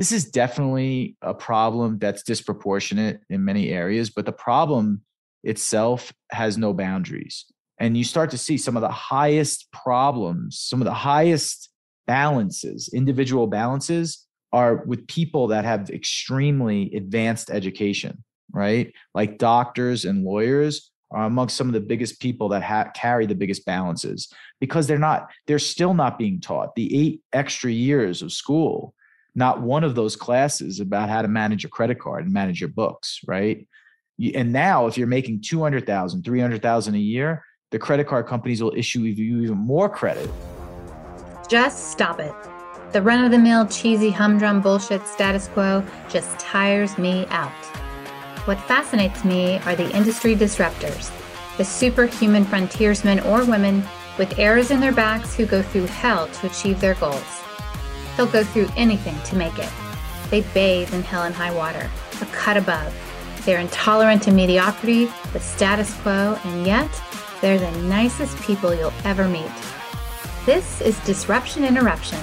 this is definitely a problem that's disproportionate in many areas, but the problem itself has no boundaries. And you start to see some of the highest problems, some of the highest balances, individual balances are with people that have extremely advanced education, right? Like doctors and lawyers are amongst some of the biggest people that ha- carry the biggest balances because they're not, they're still not being taught the eight extra years of school not one of those classes about how to manage your credit card and manage your books, right? And now if you're making 200,000, 300,000 a year, the credit card companies will issue you even more credit. Just stop it. The run of the mill, cheesy, humdrum bullshit status quo just tires me out. What fascinates me are the industry disruptors, the superhuman frontiersmen or women with arrows in their backs who go through hell to achieve their goals. They'll go through anything to make it. They bathe in hell and high water, a cut above. They're intolerant to mediocrity, the status quo, and yet they're the nicest people you'll ever meet. This is Disruption Interruption.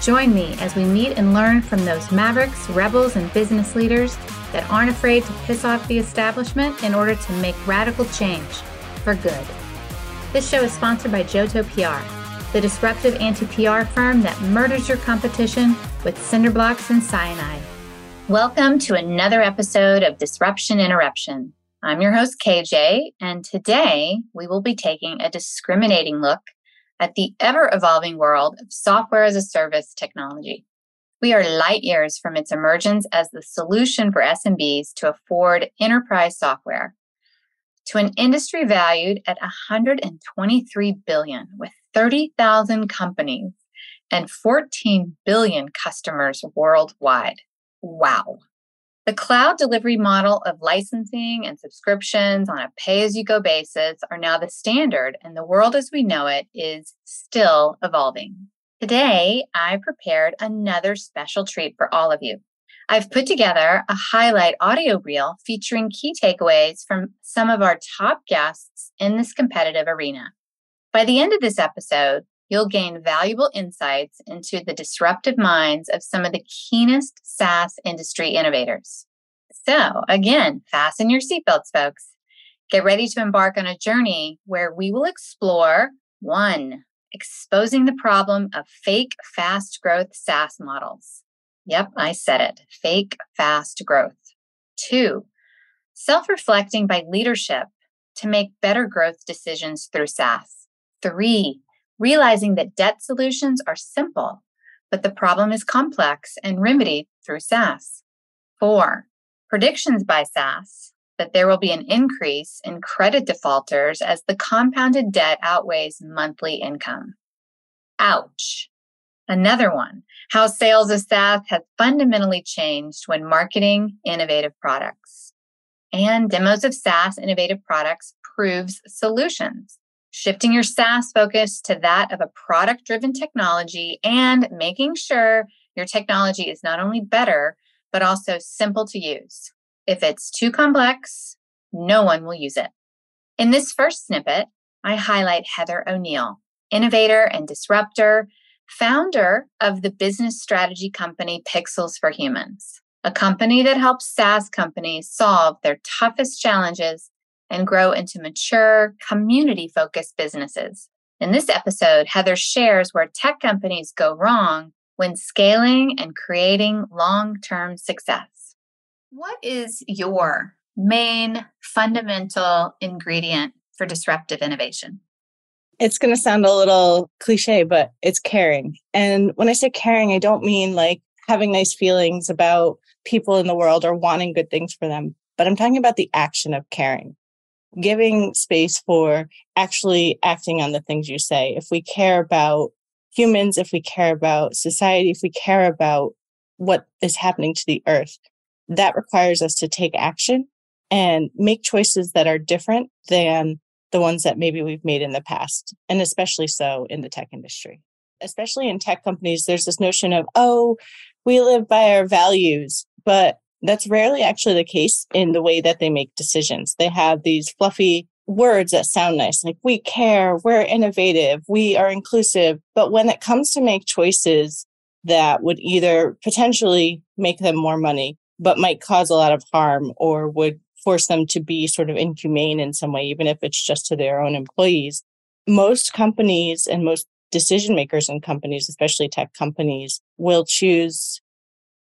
Join me as we meet and learn from those mavericks, rebels, and business leaders that aren't afraid to piss off the establishment in order to make radical change for good. This show is sponsored by JOTO PR the disruptive anti PR firm that murders your competition with cinder blocks and cyanide. Welcome to another episode of Disruption Interruption. I'm your host, KJ, and today we will be taking a discriminating look at the ever evolving world of software as a service technology. We are light years from its emergence as the solution for SMBs to afford enterprise software to an industry valued at 123 billion with 30,000 companies and 14 billion customers worldwide. Wow. The cloud delivery model of licensing and subscriptions on a pay as you go basis are now the standard, and the world as we know it is still evolving. Today, I prepared another special treat for all of you. I've put together a highlight audio reel featuring key takeaways from some of our top guests in this competitive arena. By the end of this episode, you'll gain valuable insights into the disruptive minds of some of the keenest SaaS industry innovators. So, again, fasten your seatbelts, folks. Get ready to embark on a journey where we will explore one, exposing the problem of fake fast growth SaaS models. Yep, I said it fake fast growth. Two, self reflecting by leadership to make better growth decisions through SaaS. Three, realizing that debt solutions are simple, but the problem is complex and remedied through SaaS. Four, predictions by SaaS that there will be an increase in credit defaulters as the compounded debt outweighs monthly income. Ouch. Another one, how sales of SaaS has fundamentally changed when marketing innovative products. And demos of SaaS innovative products proves solutions shifting your SaaS focus to that of a product driven technology and making sure your technology is not only better, but also simple to use. If it's too complex, no one will use it. In this first snippet, I highlight Heather O'Neill, innovator and disruptor, founder of the business strategy company Pixels for Humans, a company that helps SaaS companies solve their toughest challenges and grow into mature, community focused businesses. In this episode, Heather shares where tech companies go wrong when scaling and creating long term success. What is your main fundamental ingredient for disruptive innovation? It's going to sound a little cliche, but it's caring. And when I say caring, I don't mean like having nice feelings about people in the world or wanting good things for them, but I'm talking about the action of caring giving space for actually acting on the things you say. If we care about humans, if we care about society, if we care about what is happening to the earth, that requires us to take action and make choices that are different than the ones that maybe we've made in the past, and especially so in the tech industry. Especially in tech companies, there's this notion of, oh, we live by our values, but that's rarely actually the case in the way that they make decisions. They have these fluffy words that sound nice, like we care, we're innovative, we are inclusive. But when it comes to make choices, that would either potentially make them more money, but might cause a lot of harm or would force them to be sort of inhumane in some way, even if it's just to their own employees. Most companies and most decision makers in companies, especially tech companies, will choose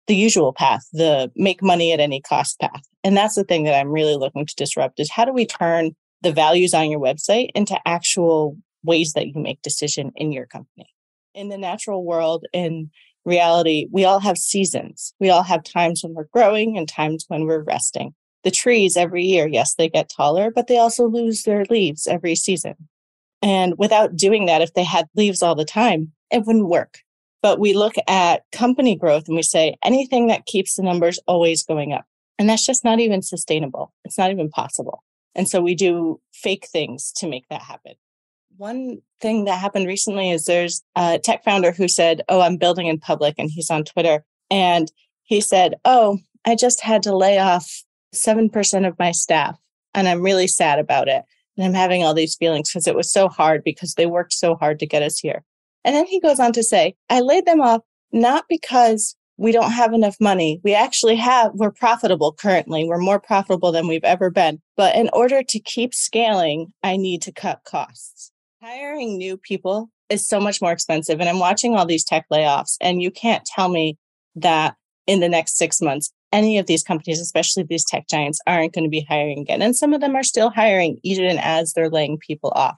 the usual path, the make money at any cost path. And that's the thing that I'm really looking to disrupt is how do we turn the values on your website into actual ways that you make decision in your company? In the natural world, in reality, we all have seasons. We all have times when we're growing and times when we're resting. The trees every year, yes, they get taller, but they also lose their leaves every season. And without doing that, if they had leaves all the time, it wouldn't work. But we look at company growth and we say anything that keeps the numbers always going up. And that's just not even sustainable. It's not even possible. And so we do fake things to make that happen. One thing that happened recently is there's a tech founder who said, Oh, I'm building in public. And he's on Twitter. And he said, Oh, I just had to lay off 7% of my staff. And I'm really sad about it. And I'm having all these feelings because it was so hard because they worked so hard to get us here. And then he goes on to say, I laid them off not because we don't have enough money. We actually have, we're profitable currently. We're more profitable than we've ever been. But in order to keep scaling, I need to cut costs. Hiring new people is so much more expensive. And I'm watching all these tech layoffs, and you can't tell me that in the next six months, any of these companies, especially these tech giants, aren't going to be hiring again. And some of them are still hiring even as they're laying people off.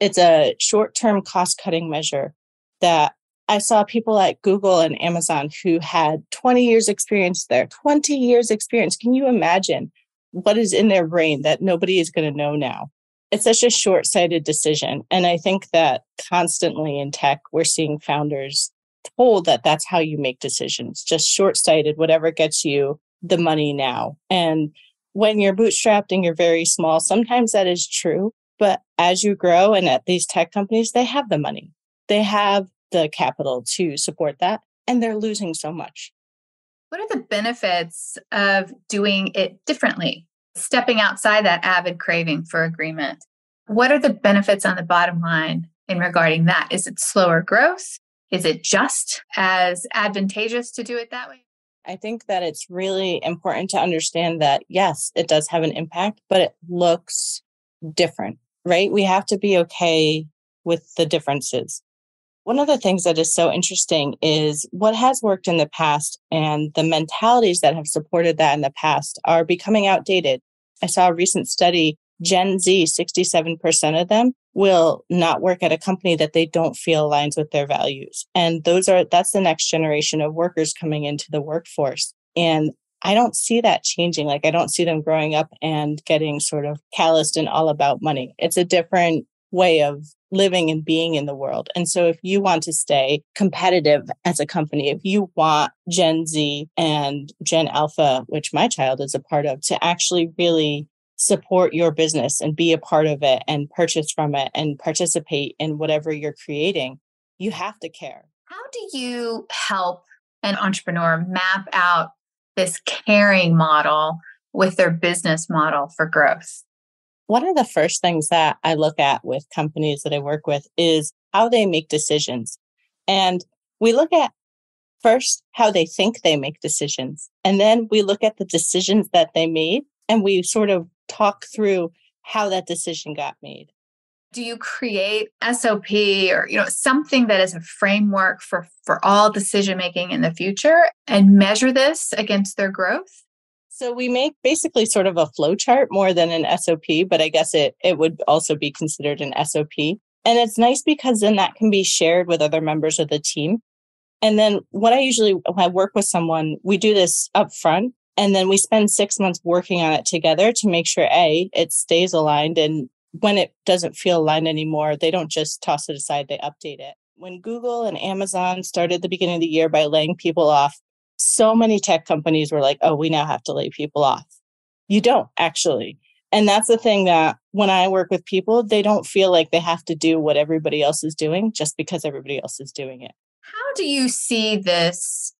It's a short term cost cutting measure that I saw people at Google and Amazon who had 20 years experience there, 20 years experience. Can you imagine what is in their brain that nobody is going to know now? It's such a short sighted decision. And I think that constantly in tech, we're seeing founders told that that's how you make decisions, just short sighted, whatever gets you the money now. And when you're bootstrapped and you're very small, sometimes that is true. But as you grow and at these tech companies, they have the money they have the capital to support that and they're losing so much. What are the benefits of doing it differently? Stepping outside that avid craving for agreement. What are the benefits on the bottom line in regarding that? Is it slower growth? Is it just as advantageous to do it that way? I think that it's really important to understand that, yes, it does have an impact, but it looks different, right? We have to be okay with the differences. One of the things that is so interesting is what has worked in the past and the mentalities that have supported that in the past are becoming outdated. I saw a recent study Gen Z, 67% of them will not work at a company that they don't feel aligns with their values. And those are, that's the next generation of workers coming into the workforce. And I don't see that changing. Like, I don't see them growing up and getting sort of calloused and all about money. It's a different way of living and being in the world. And so if you want to stay competitive as a company, if you want Gen Z and Gen Alpha, which my child is a part of, to actually really support your business and be a part of it and purchase from it and participate in whatever you're creating, you have to care. How do you help an entrepreneur map out this caring model with their business model for growth? One of the first things that I look at with companies that I work with is how they make decisions. And we look at first how they think they make decisions. And then we look at the decisions that they made and we sort of talk through how that decision got made. Do you create SOP or you know something that is a framework for for all decision making in the future and measure this against their growth? So we make basically sort of a flow chart more than an SOP, but I guess it it would also be considered an SOP. And it's nice because then that can be shared with other members of the team. And then what I usually when I work with someone, we do this up front and then we spend 6 months working on it together to make sure a it stays aligned and when it doesn't feel aligned anymore, they don't just toss it aside, they update it. When Google and Amazon started the beginning of the year by laying people off, so many tech companies were like, oh, we now have to lay people off. You don't actually. And that's the thing that when I work with people, they don't feel like they have to do what everybody else is doing just because everybody else is doing it. How do you see this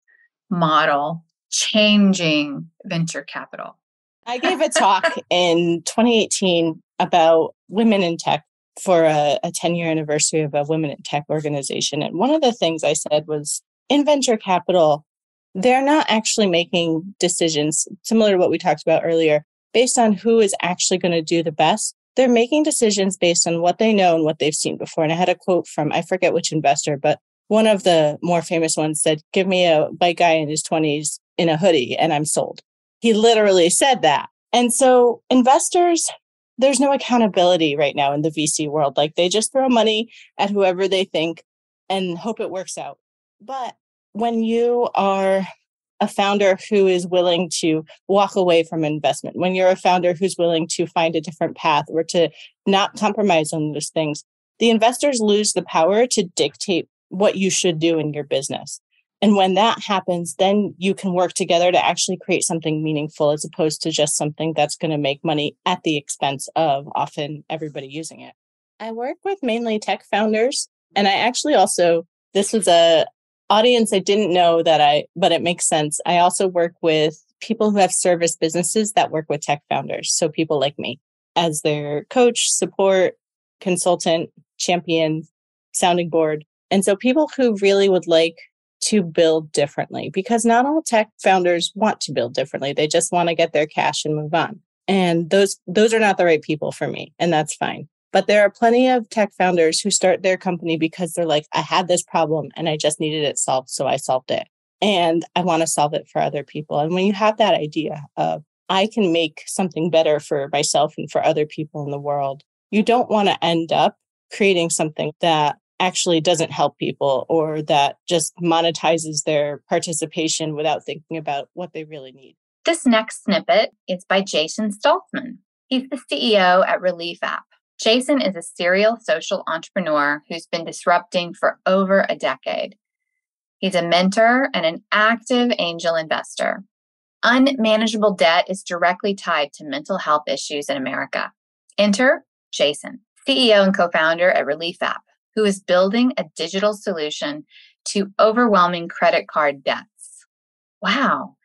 model changing venture capital? I gave a talk in 2018 about women in tech for a, a 10 year anniversary of a women in tech organization. And one of the things I said was in venture capital, they're not actually making decisions similar to what we talked about earlier based on who is actually going to do the best. They're making decisions based on what they know and what they've seen before. And I had a quote from, I forget which investor, but one of the more famous ones said, Give me a white guy in his 20s in a hoodie and I'm sold. He literally said that. And so investors, there's no accountability right now in the VC world. Like they just throw money at whoever they think and hope it works out. But when you are a founder who is willing to walk away from investment, when you're a founder who's willing to find a different path or to not compromise on those things, the investors lose the power to dictate what you should do in your business. And when that happens, then you can work together to actually create something meaningful as opposed to just something that's going to make money at the expense of often everybody using it. I work with mainly tech founders. And I actually also, this was a audience I didn't know that I, but it makes sense. I also work with people who have service businesses that work with tech founders. So people like me as their coach, support, consultant, champion, sounding board. And so people who really would like to build differently because not all tech founders want to build differently. They just want to get their cash and move on. And those those are not the right people for me, and that's fine. But there are plenty of tech founders who start their company because they're like, I had this problem and I just needed it solved, so I solved it. And I want to solve it for other people. And when you have that idea of I can make something better for myself and for other people in the world, you don't want to end up creating something that actually doesn't help people or that just monetizes their participation without thinking about what they really need. This next snippet is by Jason Saltzman. He's the CEO at Relief App. Jason is a serial social entrepreneur who's been disrupting for over a decade. He's a mentor and an active angel investor. Unmanageable debt is directly tied to mental health issues in America. Enter Jason, CEO and co founder at Relief App who is building a digital solution to overwhelming credit card debts. Wow.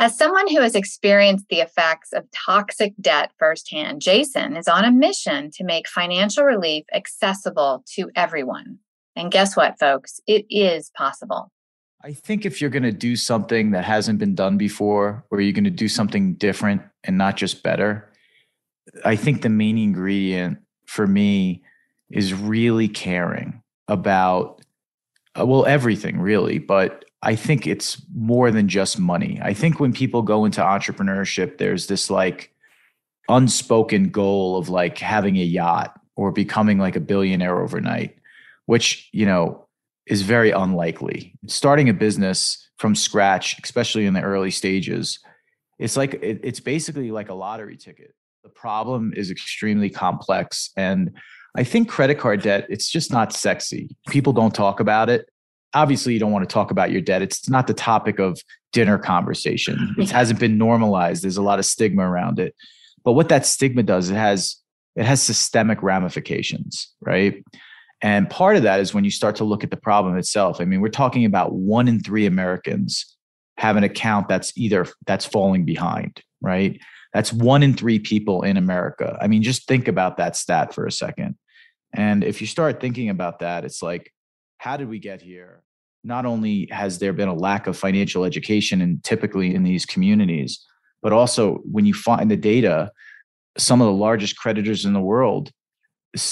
As someone who has experienced the effects of toxic debt firsthand, Jason is on a mission to make financial relief accessible to everyone. And guess what, folks? It is possible. I think if you're going to do something that hasn't been done before, or you're going to do something different and not just better, I think the main ingredient for me is really caring about uh, well everything really but i think it's more than just money i think when people go into entrepreneurship there's this like unspoken goal of like having a yacht or becoming like a billionaire overnight which you know is very unlikely starting a business from scratch especially in the early stages it's like it, it's basically like a lottery ticket the problem is extremely complex and I think credit card debt, it's just not sexy. People don't talk about it. Obviously, you don't want to talk about your debt. It's not the topic of dinner conversation. It hasn't been normalized. There's a lot of stigma around it. But what that stigma does, it has it has systemic ramifications, right? And part of that is when you start to look at the problem itself. I mean, we're talking about one in three Americans have an account that's either that's falling behind, right? That's one in three people in America. I mean, just think about that stat for a second. And if you start thinking about that, it's like, how did we get here? Not only has there been a lack of financial education and typically in these communities, but also when you find the data, some of the largest creditors in the world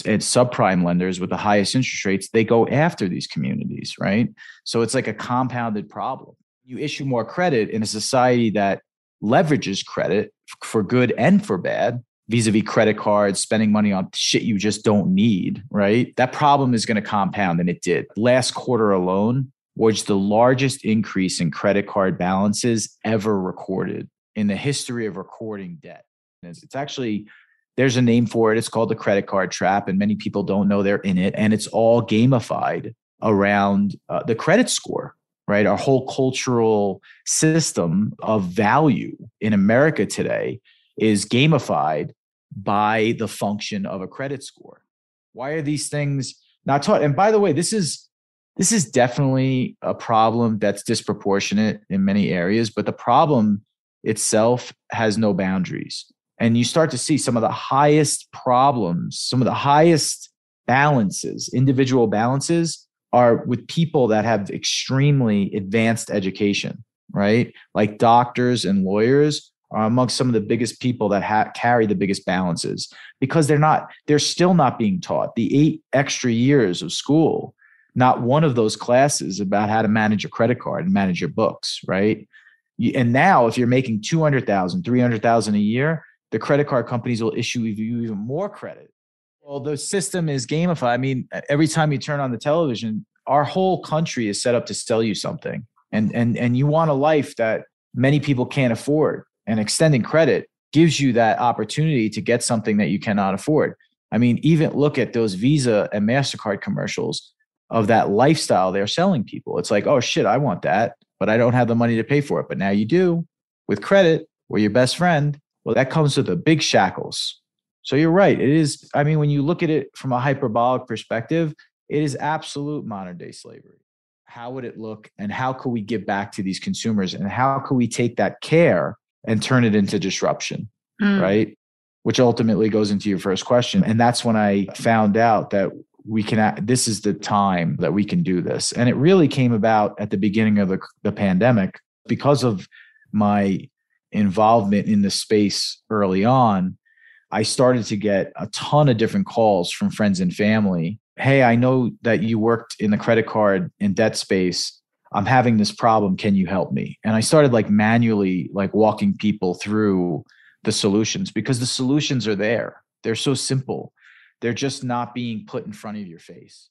and subprime lenders with the highest interest rates, they go after these communities, right? So it's like a compounded problem. You issue more credit in a society that leverages credit for good and for bad vis-a-vis credit cards spending money on shit you just don't need right? That problem is going to compound and it did. Last quarter alone was the largest increase in credit card balances ever recorded in the history of recording debt. It's actually there's a name for it. It's called the credit card trap and many people don't know they're in it and it's all gamified around uh, the credit score right? Our whole cultural system of value in America today is gamified by the function of a credit score. Why are these things not taught? And by the way, this is this is definitely a problem that's disproportionate in many areas, but the problem itself has no boundaries. And you start to see some of the highest problems, some of the highest balances, individual balances are with people that have extremely advanced education, right? Like doctors and lawyers are amongst some of the biggest people that ha- carry the biggest balances because they're not they're still not being taught. The eight extra years of school not one of those classes about how to manage your credit card and manage your books right? And now if you're making 200,000 300,000 a year the credit card companies will issue you even more credit. Well the system is gamified. I mean every time you turn on the television our whole country is set up to sell you something. And and and you want a life that many people can't afford and extending credit gives you that opportunity to get something that you cannot afford. I mean, even look at those Visa and MasterCard commercials of that lifestyle they're selling people. It's like, oh shit, I want that, but I don't have the money to pay for it. But now you do with credit or your best friend. Well, that comes with the big shackles. So you're right. It is, I mean, when you look at it from a hyperbolic perspective, it is absolute modern day slavery. How would it look? And how could we give back to these consumers? And how could we take that care and turn it into disruption, mm. right? Which ultimately goes into your first question. And that's when I found out that we can, this is the time that we can do this. And it really came about at the beginning of the, the pandemic because of my involvement in the space early on. I started to get a ton of different calls from friends and family. Hey, I know that you worked in the credit card and debt space I'm having this problem. Can you help me? And I started like manually like walking people through the solutions because the solutions are there. They're so simple. They're just not being put in front of your face.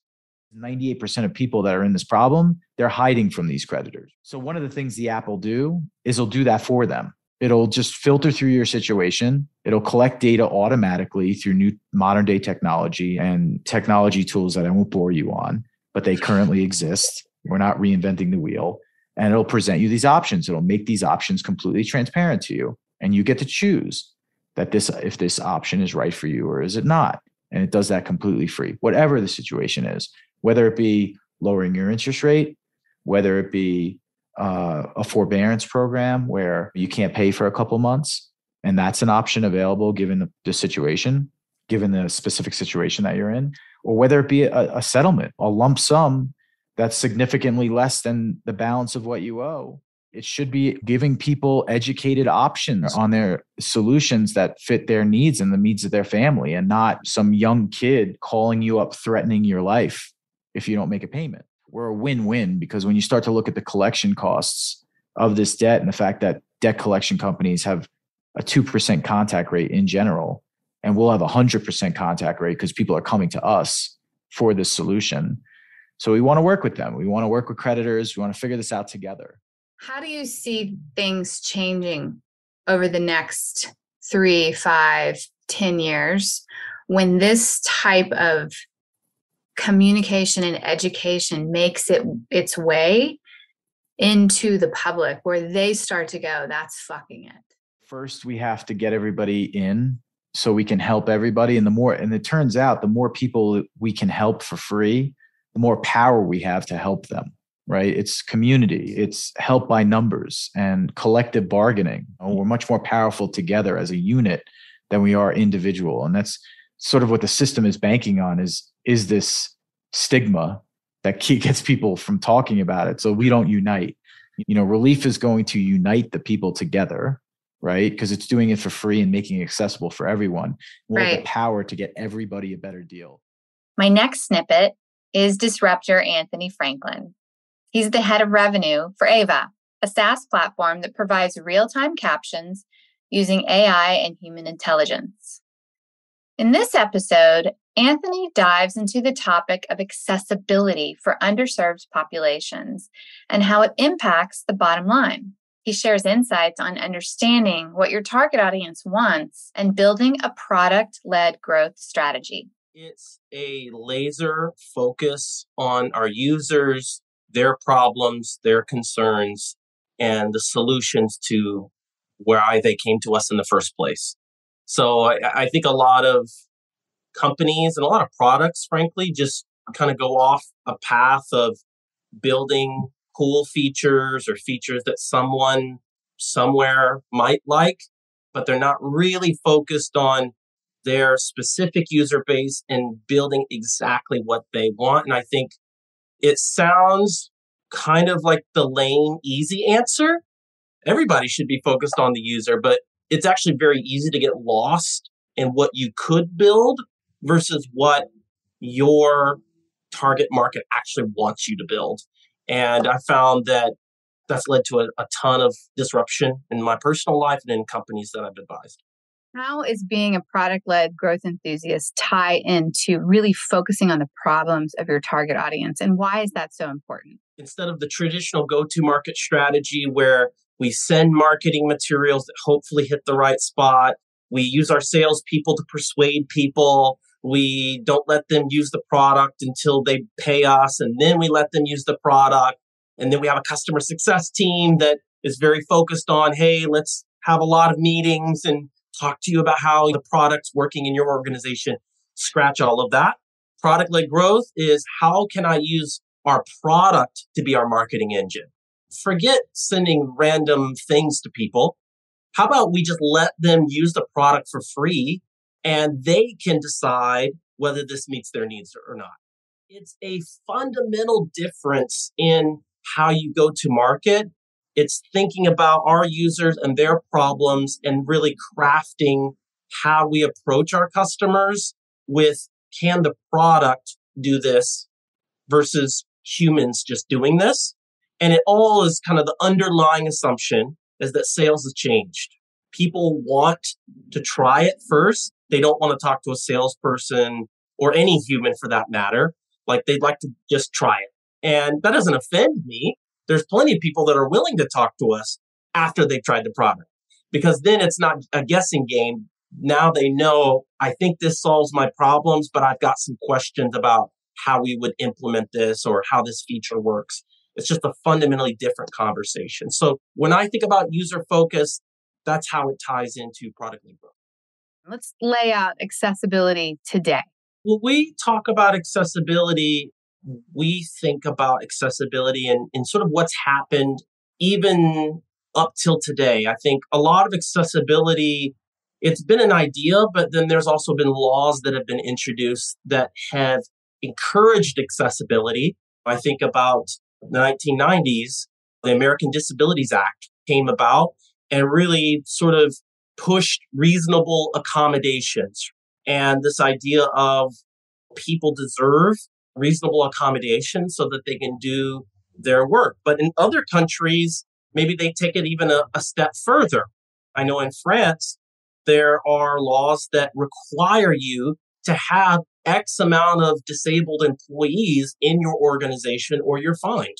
98% of people that are in this problem, they're hiding from these creditors. So one of the things the app will do is it'll do that for them. It'll just filter through your situation. It'll collect data automatically through new modern day technology and technology tools that I won't bore you on, but they currently exist we're not reinventing the wheel. And it'll present you these options. It'll make these options completely transparent to you. And you get to choose that this if this option is right for you or is it not. And it does that completely free, whatever the situation is, whether it be lowering your interest rate, whether it be uh, a forbearance program where you can't pay for a couple months, and that's an option available given the, the situation, given the specific situation that you're in, or whether it be a, a settlement, a lump sum that's significantly less than the balance of what you owe. It should be giving people educated options on their solutions that fit their needs and the needs of their family, and not some young kid calling you up threatening your life if you don't make a payment. We're a win win because when you start to look at the collection costs of this debt and the fact that debt collection companies have a 2% contact rate in general, and we'll have a 100% contact rate because people are coming to us for this solution so we want to work with them. We want to work with creditors. We want to figure this out together. How do you see things changing over the next three, five, ten years when this type of communication and education makes it its way into the public where they start to go, that's fucking it. First, we have to get everybody in so we can help everybody. And the more, and it turns out the more people we can help for free, the more power we have to help them right? It's community it's help by numbers and collective bargaining. We're much more powerful together as a unit than we are individual and that's sort of what the system is banking on is is this stigma that gets people from talking about it so we don't unite. You know relief is going to unite the people together right? Because it's doing it for free and making it accessible for everyone. We'll right. have the power to get everybody a better deal. My next snippet is disruptor Anthony Franklin. He's the head of revenue for Ava, a SaaS platform that provides real time captions using AI and human intelligence. In this episode, Anthony dives into the topic of accessibility for underserved populations and how it impacts the bottom line. He shares insights on understanding what your target audience wants and building a product led growth strategy. It's a laser focus on our users, their problems, their concerns, and the solutions to why they came to us in the first place. So I, I think a lot of companies and a lot of products, frankly, just kind of go off a path of building cool features or features that someone somewhere might like, but they're not really focused on their specific user base and building exactly what they want. And I think It sounds kind of like the lame, easy answer. Everybody should be focused on the user, but it's actually very easy to get lost in what you could build versus what your target market actually wants you to build. And I found that that's led to a, a ton of disruption in my personal life and in companies that I've advised. How is being a product led growth enthusiast tie into really focusing on the problems of your target audience? And why is that so important? Instead of the traditional go to market strategy where we send marketing materials that hopefully hit the right spot, we use our salespeople to persuade people, we don't let them use the product until they pay us, and then we let them use the product. And then we have a customer success team that is very focused on, hey, let's have a lot of meetings and talk to you about how the product's working in your organization. Scratch all of that. Product led growth is how can I use our product to be our marketing engine? Forget sending random things to people. How about we just let them use the product for free and they can decide whether this meets their needs or not? It's a fundamental difference in how you go to market it's thinking about our users and their problems and really crafting how we approach our customers with can the product do this versus humans just doing this? And it all is kind of the underlying assumption is that sales has changed. People want to try it first. They don't want to talk to a salesperson or any human for that matter. Like they'd like to just try it. And that doesn't offend me there's plenty of people that are willing to talk to us after they've tried the product because then it's not a guessing game. Now they know, I think this solves my problems, but I've got some questions about how we would implement this or how this feature works. It's just a fundamentally different conversation. So when I think about user focus, that's how it ties into product led growth. Let's lay out accessibility today. When we talk about accessibility, we think about accessibility and, and sort of what's happened even up till today. I think a lot of accessibility, it's been an idea, but then there's also been laws that have been introduced that have encouraged accessibility. I think about the 1990s, the American Disabilities Act came about and really sort of pushed reasonable accommodations and this idea of people deserve reasonable accommodation so that they can do their work. But in other countries, maybe they take it even a, a step further. I know in France, there are laws that require you to have X amount of disabled employees in your organization or you're fined.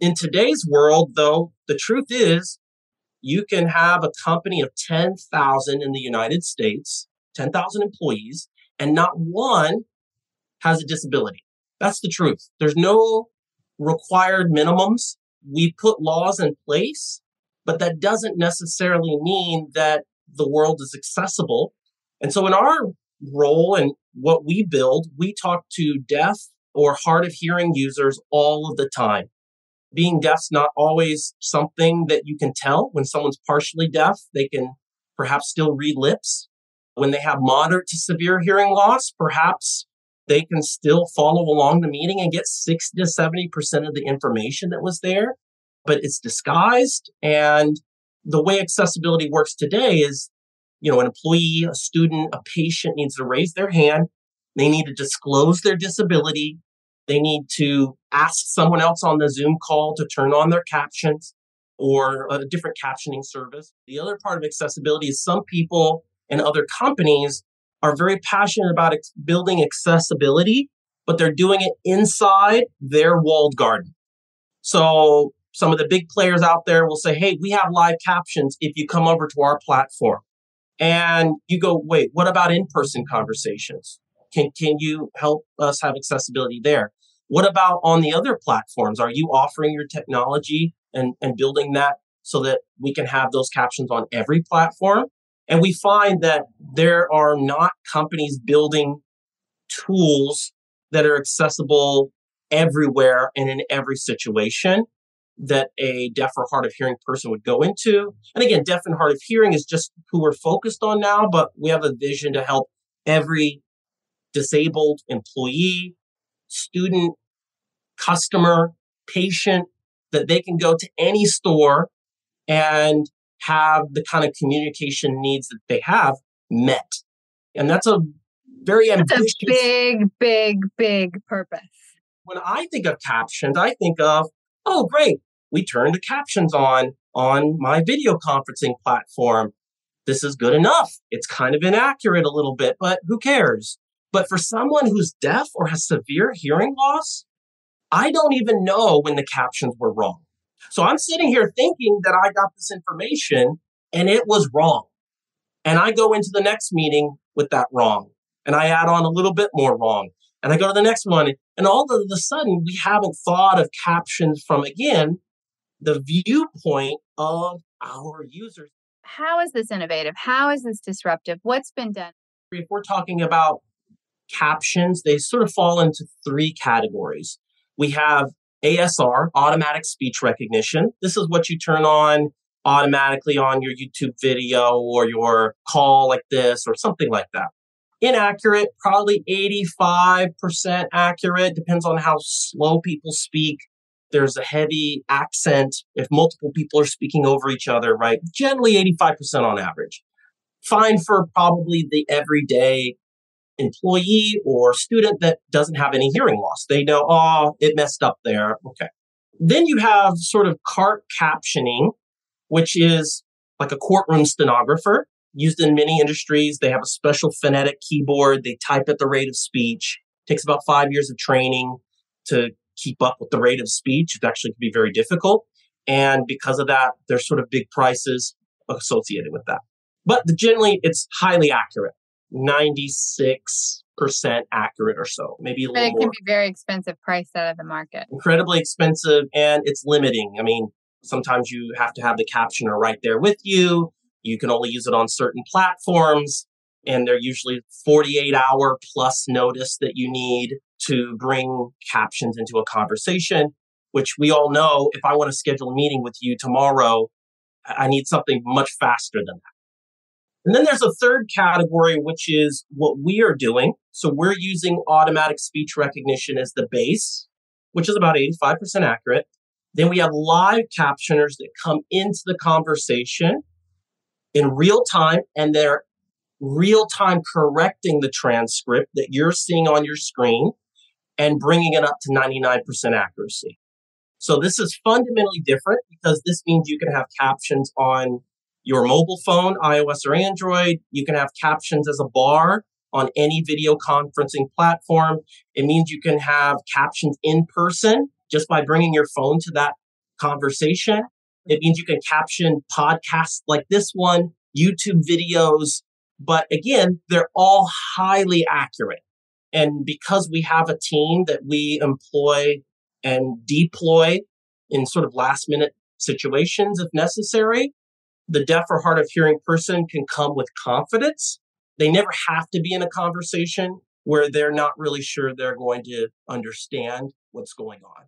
In today's world, though, the truth is you can have a company of 10,000 in the United States, 10,000 employees, and not one has a disability. That's the truth. There's no required minimums. We put laws in place, but that doesn't necessarily mean that the world is accessible. And so in our role and what we build, we talk to deaf or hard of hearing users all of the time. Being deaf's not always something that you can tell. When someone's partially deaf, they can perhaps still read lips. When they have moderate to severe hearing loss, perhaps they can still follow along the meeting and get 60 to 70% of the information that was there, but it's disguised. And the way accessibility works today is, you know, an employee, a student, a patient needs to raise their hand. They need to disclose their disability. They need to ask someone else on the Zoom call to turn on their captions or a different captioning service. The other part of accessibility is some people and other companies are very passionate about ex- building accessibility, but they're doing it inside their walled garden. So some of the big players out there will say, Hey, we have live captions if you come over to our platform. And you go, wait, what about in-person conversations? Can, can you help us have accessibility there? What about on the other platforms? Are you offering your technology and, and building that so that we can have those captions on every platform? And we find that there are not companies building tools that are accessible everywhere and in every situation that a deaf or hard of hearing person would go into. And again, deaf and hard of hearing is just who we're focused on now, but we have a vision to help every disabled employee, student, customer, patient, that they can go to any store and have the kind of communication needs that they have met. And that's a very That's ambitious. a big, big, big purpose. when I think of captions, I think of, oh, great, we turned the captions on on my video conferencing platform. This is good enough. It's kind of inaccurate a little bit, but who cares? But for someone who's deaf or has severe hearing loss, I don't even know when the captions were wrong. So I'm sitting here thinking that I got this information and it was wrong. And I go into the next meeting with that wrong. And I add on a little bit more wrong. And I go to the next one. And all of a sudden, we haven't thought of captions from, again, the viewpoint of our users. How is this innovative? How is this disruptive? What's been done? If we're talking about captions, they sort of fall into three categories. We have ASR, automatic speech recognition. This is what you turn on automatically on your YouTube video or your call like this or something like that. Inaccurate, probably 85% accurate, depends on how slow people speak. There's a heavy accent if multiple people are speaking over each other, right? Generally 85% on average. Fine for probably the everyday employee or student that doesn't have any hearing loss. They know, oh, it messed up there. Okay. Then you have sort of cart captioning, which is like a courtroom stenographer used in many industries. They have a special phonetic keyboard. They type at the rate of speech. It takes about five years of training to keep up with the rate of speech. It actually can be very difficult. And because of that, there's sort of big prices associated with that. But generally, it's highly accurate. 96% accurate or so, maybe a But little it more. can be very expensive priced out of the market. Incredibly expensive and it's limiting. I mean, sometimes you have to have the captioner right there with you. You can only use it on certain platforms and they're usually 48 hour plus notice that you need to bring captions into a conversation, which we all know if I want to schedule a meeting with you tomorrow, I need something much faster than that. And then there's a third category, which is what we are doing. So we're using automatic speech recognition as the base, which is about 85% accurate. Then we have live captioners that come into the conversation in real time and they're real time correcting the transcript that you're seeing on your screen and bringing it up to 99% accuracy. So this is fundamentally different because this means you can have captions on your mobile phone, iOS or Android. You can have captions as a bar on any video conferencing platform. It means you can have captions in person just by bringing your phone to that conversation. It means you can caption podcasts like this one, YouTube videos. But again, they're all highly accurate. And because we have a team that we employ and deploy in sort of last minute situations if necessary, the deaf or hard of hearing person can come with confidence. They never have to be in a conversation where they're not really sure they're going to understand what's going on.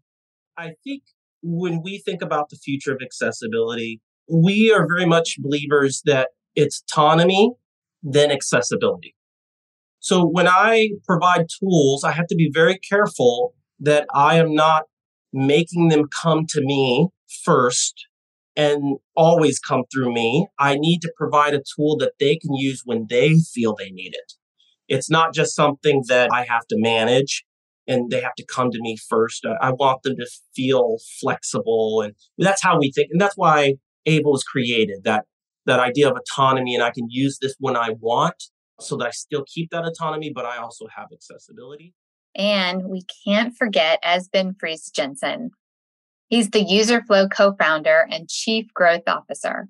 I think when we think about the future of accessibility, we are very much believers that it's autonomy, then accessibility. So when I provide tools, I have to be very careful that I am not making them come to me first and always come through me. I need to provide a tool that they can use when they feel they need it. It's not just something that I have to manage and they have to come to me first. I want them to feel flexible and that's how we think. And that's why Ava was created, that that idea of autonomy and I can use this when I want so that I still keep that autonomy, but I also have accessibility. And we can't forget Esben Friis-Jensen. He's the UserFlow co founder and chief growth officer.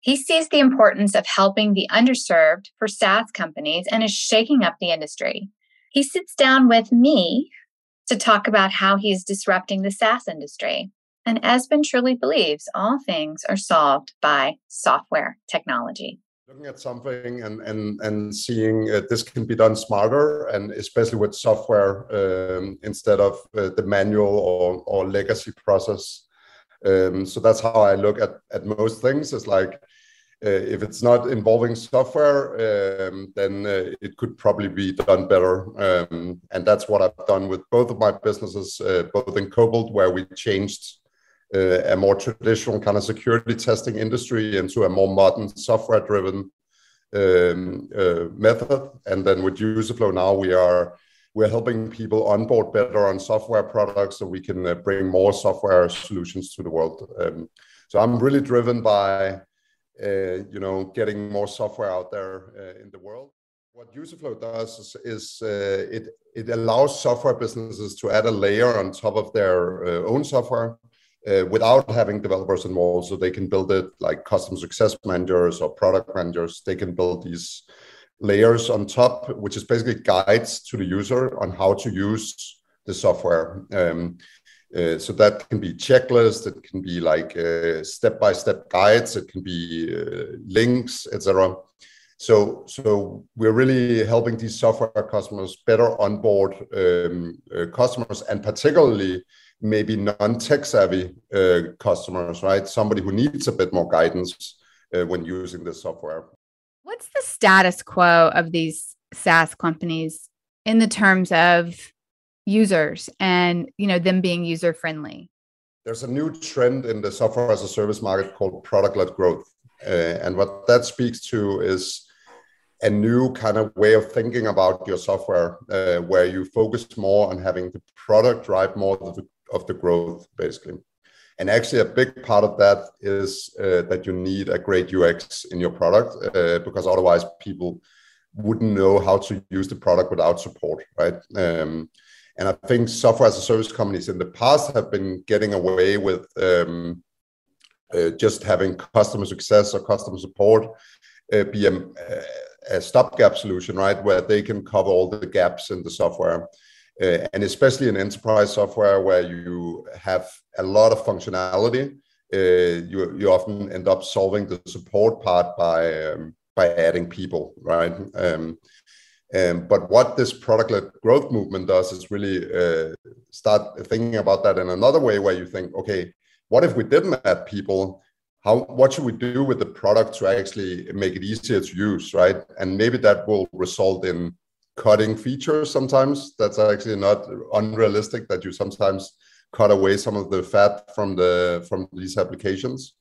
He sees the importance of helping the underserved for SaaS companies and is shaking up the industry. He sits down with me to talk about how he's disrupting the SaaS industry. And Esben truly believes all things are solved by software technology. Looking at something and and and seeing uh, this can be done smarter and especially with software um, instead of uh, the manual or, or legacy process um, so that's how i look at at most things it's like if it's not involving software, um, then uh, it could probably be done better. Um, and that's what I've done with both of my businesses, uh, both in Cobalt, where we changed uh, a more traditional kind of security testing industry into a more modern software-driven um, uh, method. And then with Userflow now, we are we're helping people onboard better on software products so we can uh, bring more software solutions to the world. Um, so I'm really driven by uh, you know, getting more software out there uh, in the world. What Userflow does is, is uh, it it allows software businesses to add a layer on top of their own software uh, without having developers involved. So they can build it like custom success managers or product managers. They can build these layers on top, which is basically guides to the user on how to use the software. Um, uh, so that can be checklists, it can be like uh, step-by-step guides, it can be uh, links, etc. So, so we're really helping these software customers better onboard um, uh, customers, and particularly maybe non-tech savvy uh, customers, right? Somebody who needs a bit more guidance when using the software. What's the status quo of these SaaS companies in the terms of users and you know them being user friendly there's a new trend in the software as a service market called product led growth uh, and what that speaks to is a new kind of way of thinking about your software uh, where you focus more on having the product drive more of the, of the growth basically and actually a big part of that is uh, that you need a great ux in your product uh, because otherwise people wouldn't know how to use the product without support right um, and I think software as a service companies in the past have been getting away with um, uh, just having customer success or customer support uh, be a, a, stopgap solution, right? Where they can cover all the gaps in the software. Uh, and especially in enterprise software where you have a lot of functionality, uh, you, you often end up solving the support part by, um, by adding people, right? Um, um, but what this product-led growth movement does is really uh, start thinking about that in another way, where you think, okay, what if we didn't add people? How what should we do with the product to actually make it easier to use, right? And maybe that will result in cutting features. Sometimes that's actually not unrealistic. That you sometimes cut away some of the fat from the from these applications.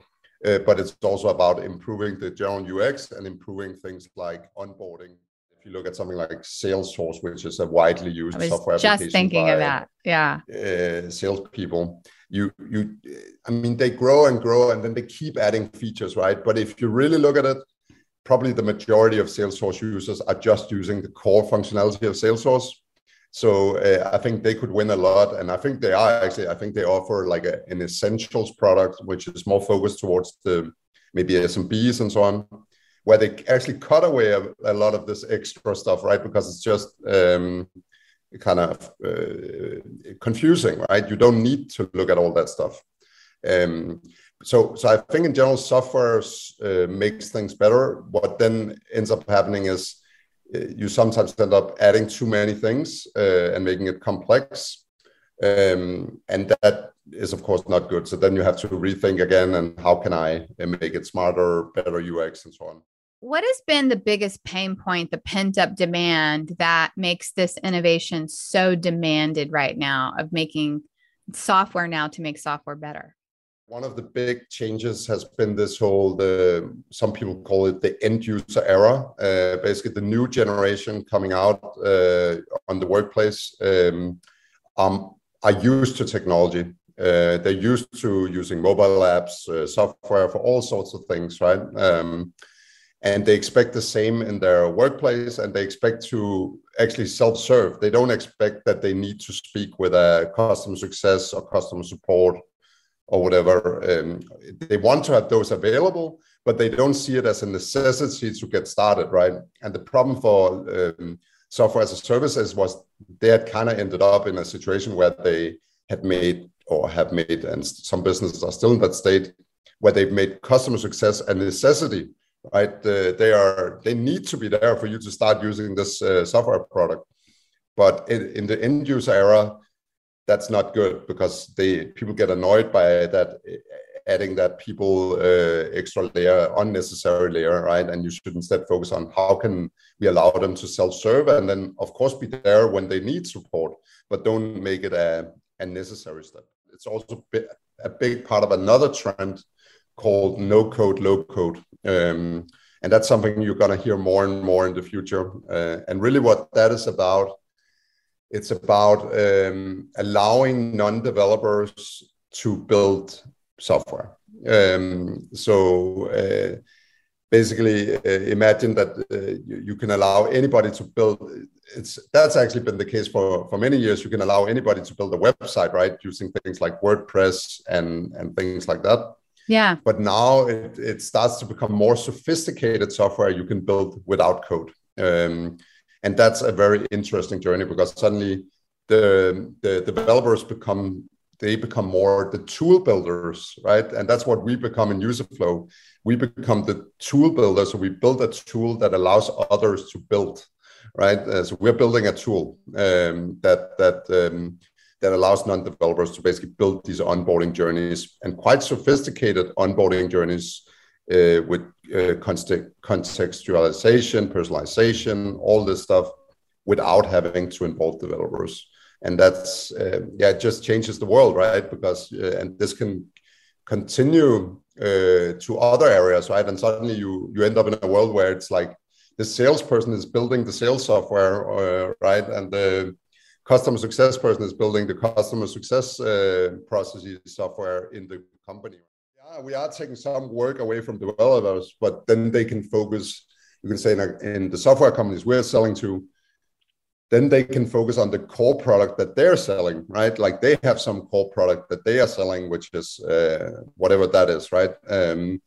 Uh, but it's also about improving the general UX and improving things like onboarding If you look at something like Salesforce, which is a widely used software just thinking by, of that, yeah, uh, salespeople. You you, I mean, they grow and grow, and then they keep adding features, right? But if you really look at it, probably the majority of Salesforce users are just using the core functionality of Salesforce. So uh, I think they could win a lot, and I think they are actually. I think they offer like a, an essentials product, which is more focused towards the maybe SMBs and so on where they actually cut away a, a, lot of this extra stuff, right? Because it's just um, kind of uh, confusing, right? You don't need to look at all that stuff. Um, so, so I think in general, software uh, makes things better. What then ends up happening is uh, you sometimes end up adding too many things uh, and making it complex. Um, and that is of course not good. So then you have to rethink again and how can I make it smarter, better UX and so on what has been the biggest pain point, the pent up demand that makes this innovation so demanded right now of making software now to make software better? One of the big changes has been this whole the some people call it the end user era. Uh, basically, the new generation coming out uh, on the workplace um, um, are used to technology. Uh, they're used to using mobile apps, uh, software for all sorts of things, right? Um, and they expect the same in their workplace and they expect to actually self-serve they don't expect that they need to speak with a customer success or customer support or whatever um, they want to have those available but they don't see it as a necessity to get started right and the problem for um, software as a service was they had kind of ended up in a situation where they had made or have made and some businesses are still in that state where they've made customer success a necessity right? Uh, they are they need to be there for you to start using this uh, software product. But in, in, the end user era, that's not good because they people get annoyed by that adding that people uh, extra layer, unnecessary layer, right? And you should instead focus on how can we allow them to self-serve, and then of course be there when they need support, but don't make it a, a necessary step. It's also a big part of another trend called no code, low code. Um, and that's something you're going to hear more and more in the future. Uh, and really, what that is about, it's about um, allowing non-developers to build software. Um, so uh, basically, uh, imagine that uh, you, you, can allow anybody to build. It's that's actually been the case for for many years. You can allow anybody to build a website, right, using things like WordPress and and things like that. Yeah. But now it, it starts to become more sophisticated software you can build without code. Um, and that's a very interesting journey because suddenly the, the developers become they become more the tool builders, right? And that's what we become in UserFlow. We become the tool builder. So we build a tool that allows others to build, right? Uh, so we're building a tool um, that that um, that allows non-developers to basically build these onboarding journeys and quite sophisticated onboarding journeys uh, with uh, context, contextualization, personalization, all this stuff without having to involve developers. And that's uh, yeah, it just changes the world, right? Because uh, and this can continue uh, to other areas, right? And suddenly you you end up in a world where it's like the salesperson is building the sales software, uh, right? And the customer success person is building the customer success processes software in the company. Yeah, we are taking some work away from developers, but then they can focus. You can say in, in the software companies we're selling to, then they can focus on the core product that they're selling, right? Like they have some core product that they are selling, which is uh, whatever that is, right? Um,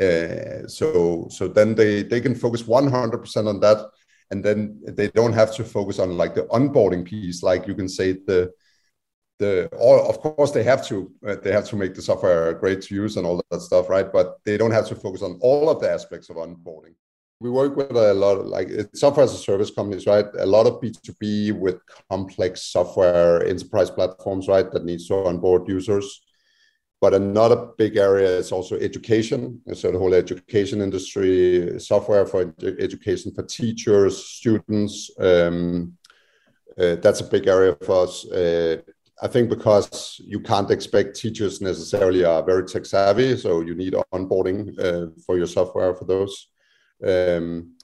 uh, so so then they they can focus 100% on that and then they don't have to focus on like the onboarding piece like you can say the the of course they have to uh, they have to make the software great to use and all that stuff right but they don't have to focus on all of the aspects of onboarding we work with a lot of like software as a service companies right a lot of b2b with complex software enterprise platforms right that needs to onboard users but another big area is also education. So the whole education industry, software for education for teachers, students. Um, uh, that's a big area for us. Uh, I think because you can't expect teachers necessarily are very tech savvy, so you need onboarding uh, for your software for those. Um,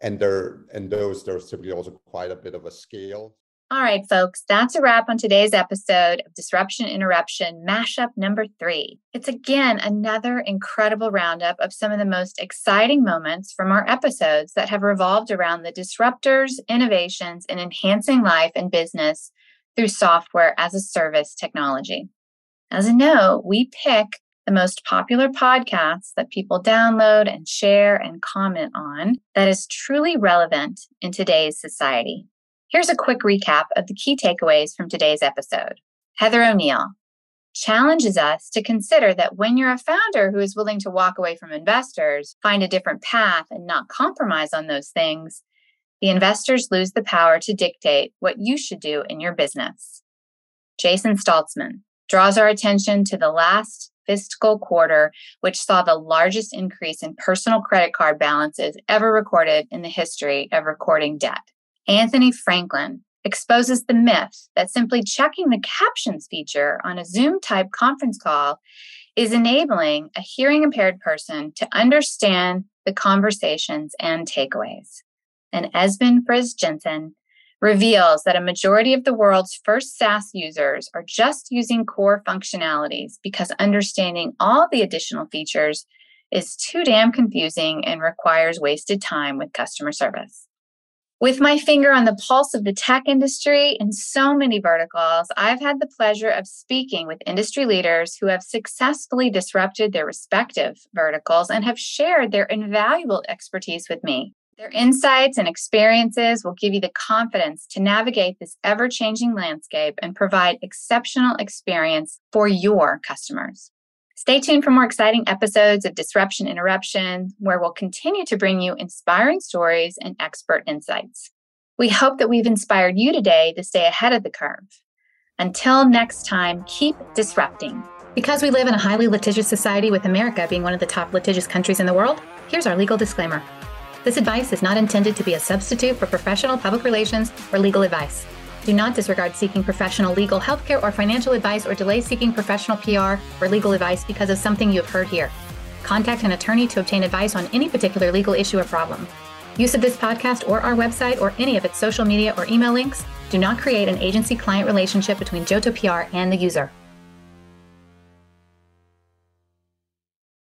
and there and those there's typically also quite a bit of a scale. All right, folks, that's a wrap on today's episode of Disruption Interruption Mashup number three. It's again another incredible roundup of some of the most exciting moments from our episodes that have revolved around the disruptors, innovations, and enhancing life and business through software as a service technology. As a note, we pick the most popular podcasts that people download and share and comment on that is truly relevant in today's society. Here's a quick recap of the key takeaways from today's episode. Heather O'Neill challenges us to consider that when you're a founder who is willing to walk away from investors, find a different path, and not compromise on those things, the investors lose the power to dictate what you should do in your business. Jason Saltzman draws our attention to the last fiscal quarter, which saw the largest increase in personal credit card balances ever recorded in the history of recording debt. Anthony Franklin exposes the myth that simply checking the captions feature on a Zoom type conference call is enabling a hearing impaired person to understand the conversations and takeaways. And Esben Friis-Jensen reveals that a majority of the world's first SaaS users are just using core functionalities because understanding all the additional features is too damn confusing and requires wasted time with customer service. With my finger on the pulse of the tech industry in so many verticals, I've had the pleasure of speaking with industry leaders who have successfully disrupted their respective verticals and have shared their invaluable expertise with me. Their insights and experiences will give you the confidence to navigate this ever changing landscape and provide exceptional experience for your customers. Stay tuned for more exciting episodes of Disruption Interruption, where we'll continue to bring you inspiring stories and expert insights. We hope that we've inspired you today to stay ahead of the curve. Until next time, keep disrupting. Because we live in a highly litigious society, with America being one of the top litigious countries in the world, here's our legal disclaimer. This advice is not intended to be a substitute for professional public relations or legal advice. Do not disregard seeking professional legal healthcare or financial advice or delay seeking professional PR or legal advice because of something you have heard here. Contact an attorney to obtain advice on any particular legal issue or problem. Use of this podcast or our website or any of its social media or email links do not create an agency client relationship between JOTO PR and the user.